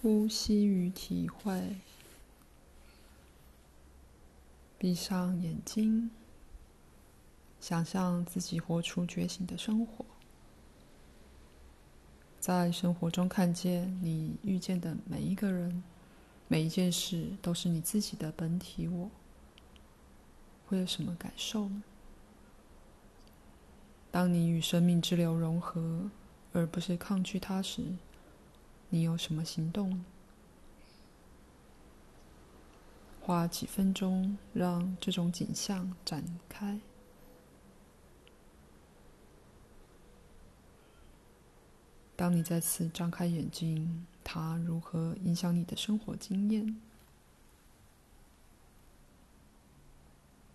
呼吸与体会。闭上眼睛，想象自己活出觉醒的生活，在生活中看见你遇见的每一个人、每一件事，都是你自己的本体我。会有什么感受呢？当你与生命之流融合，而不是抗拒它时，你有什么行动？花几分钟，让这种景象展开。当你再次张开眼睛，它如何影响你的生活经验？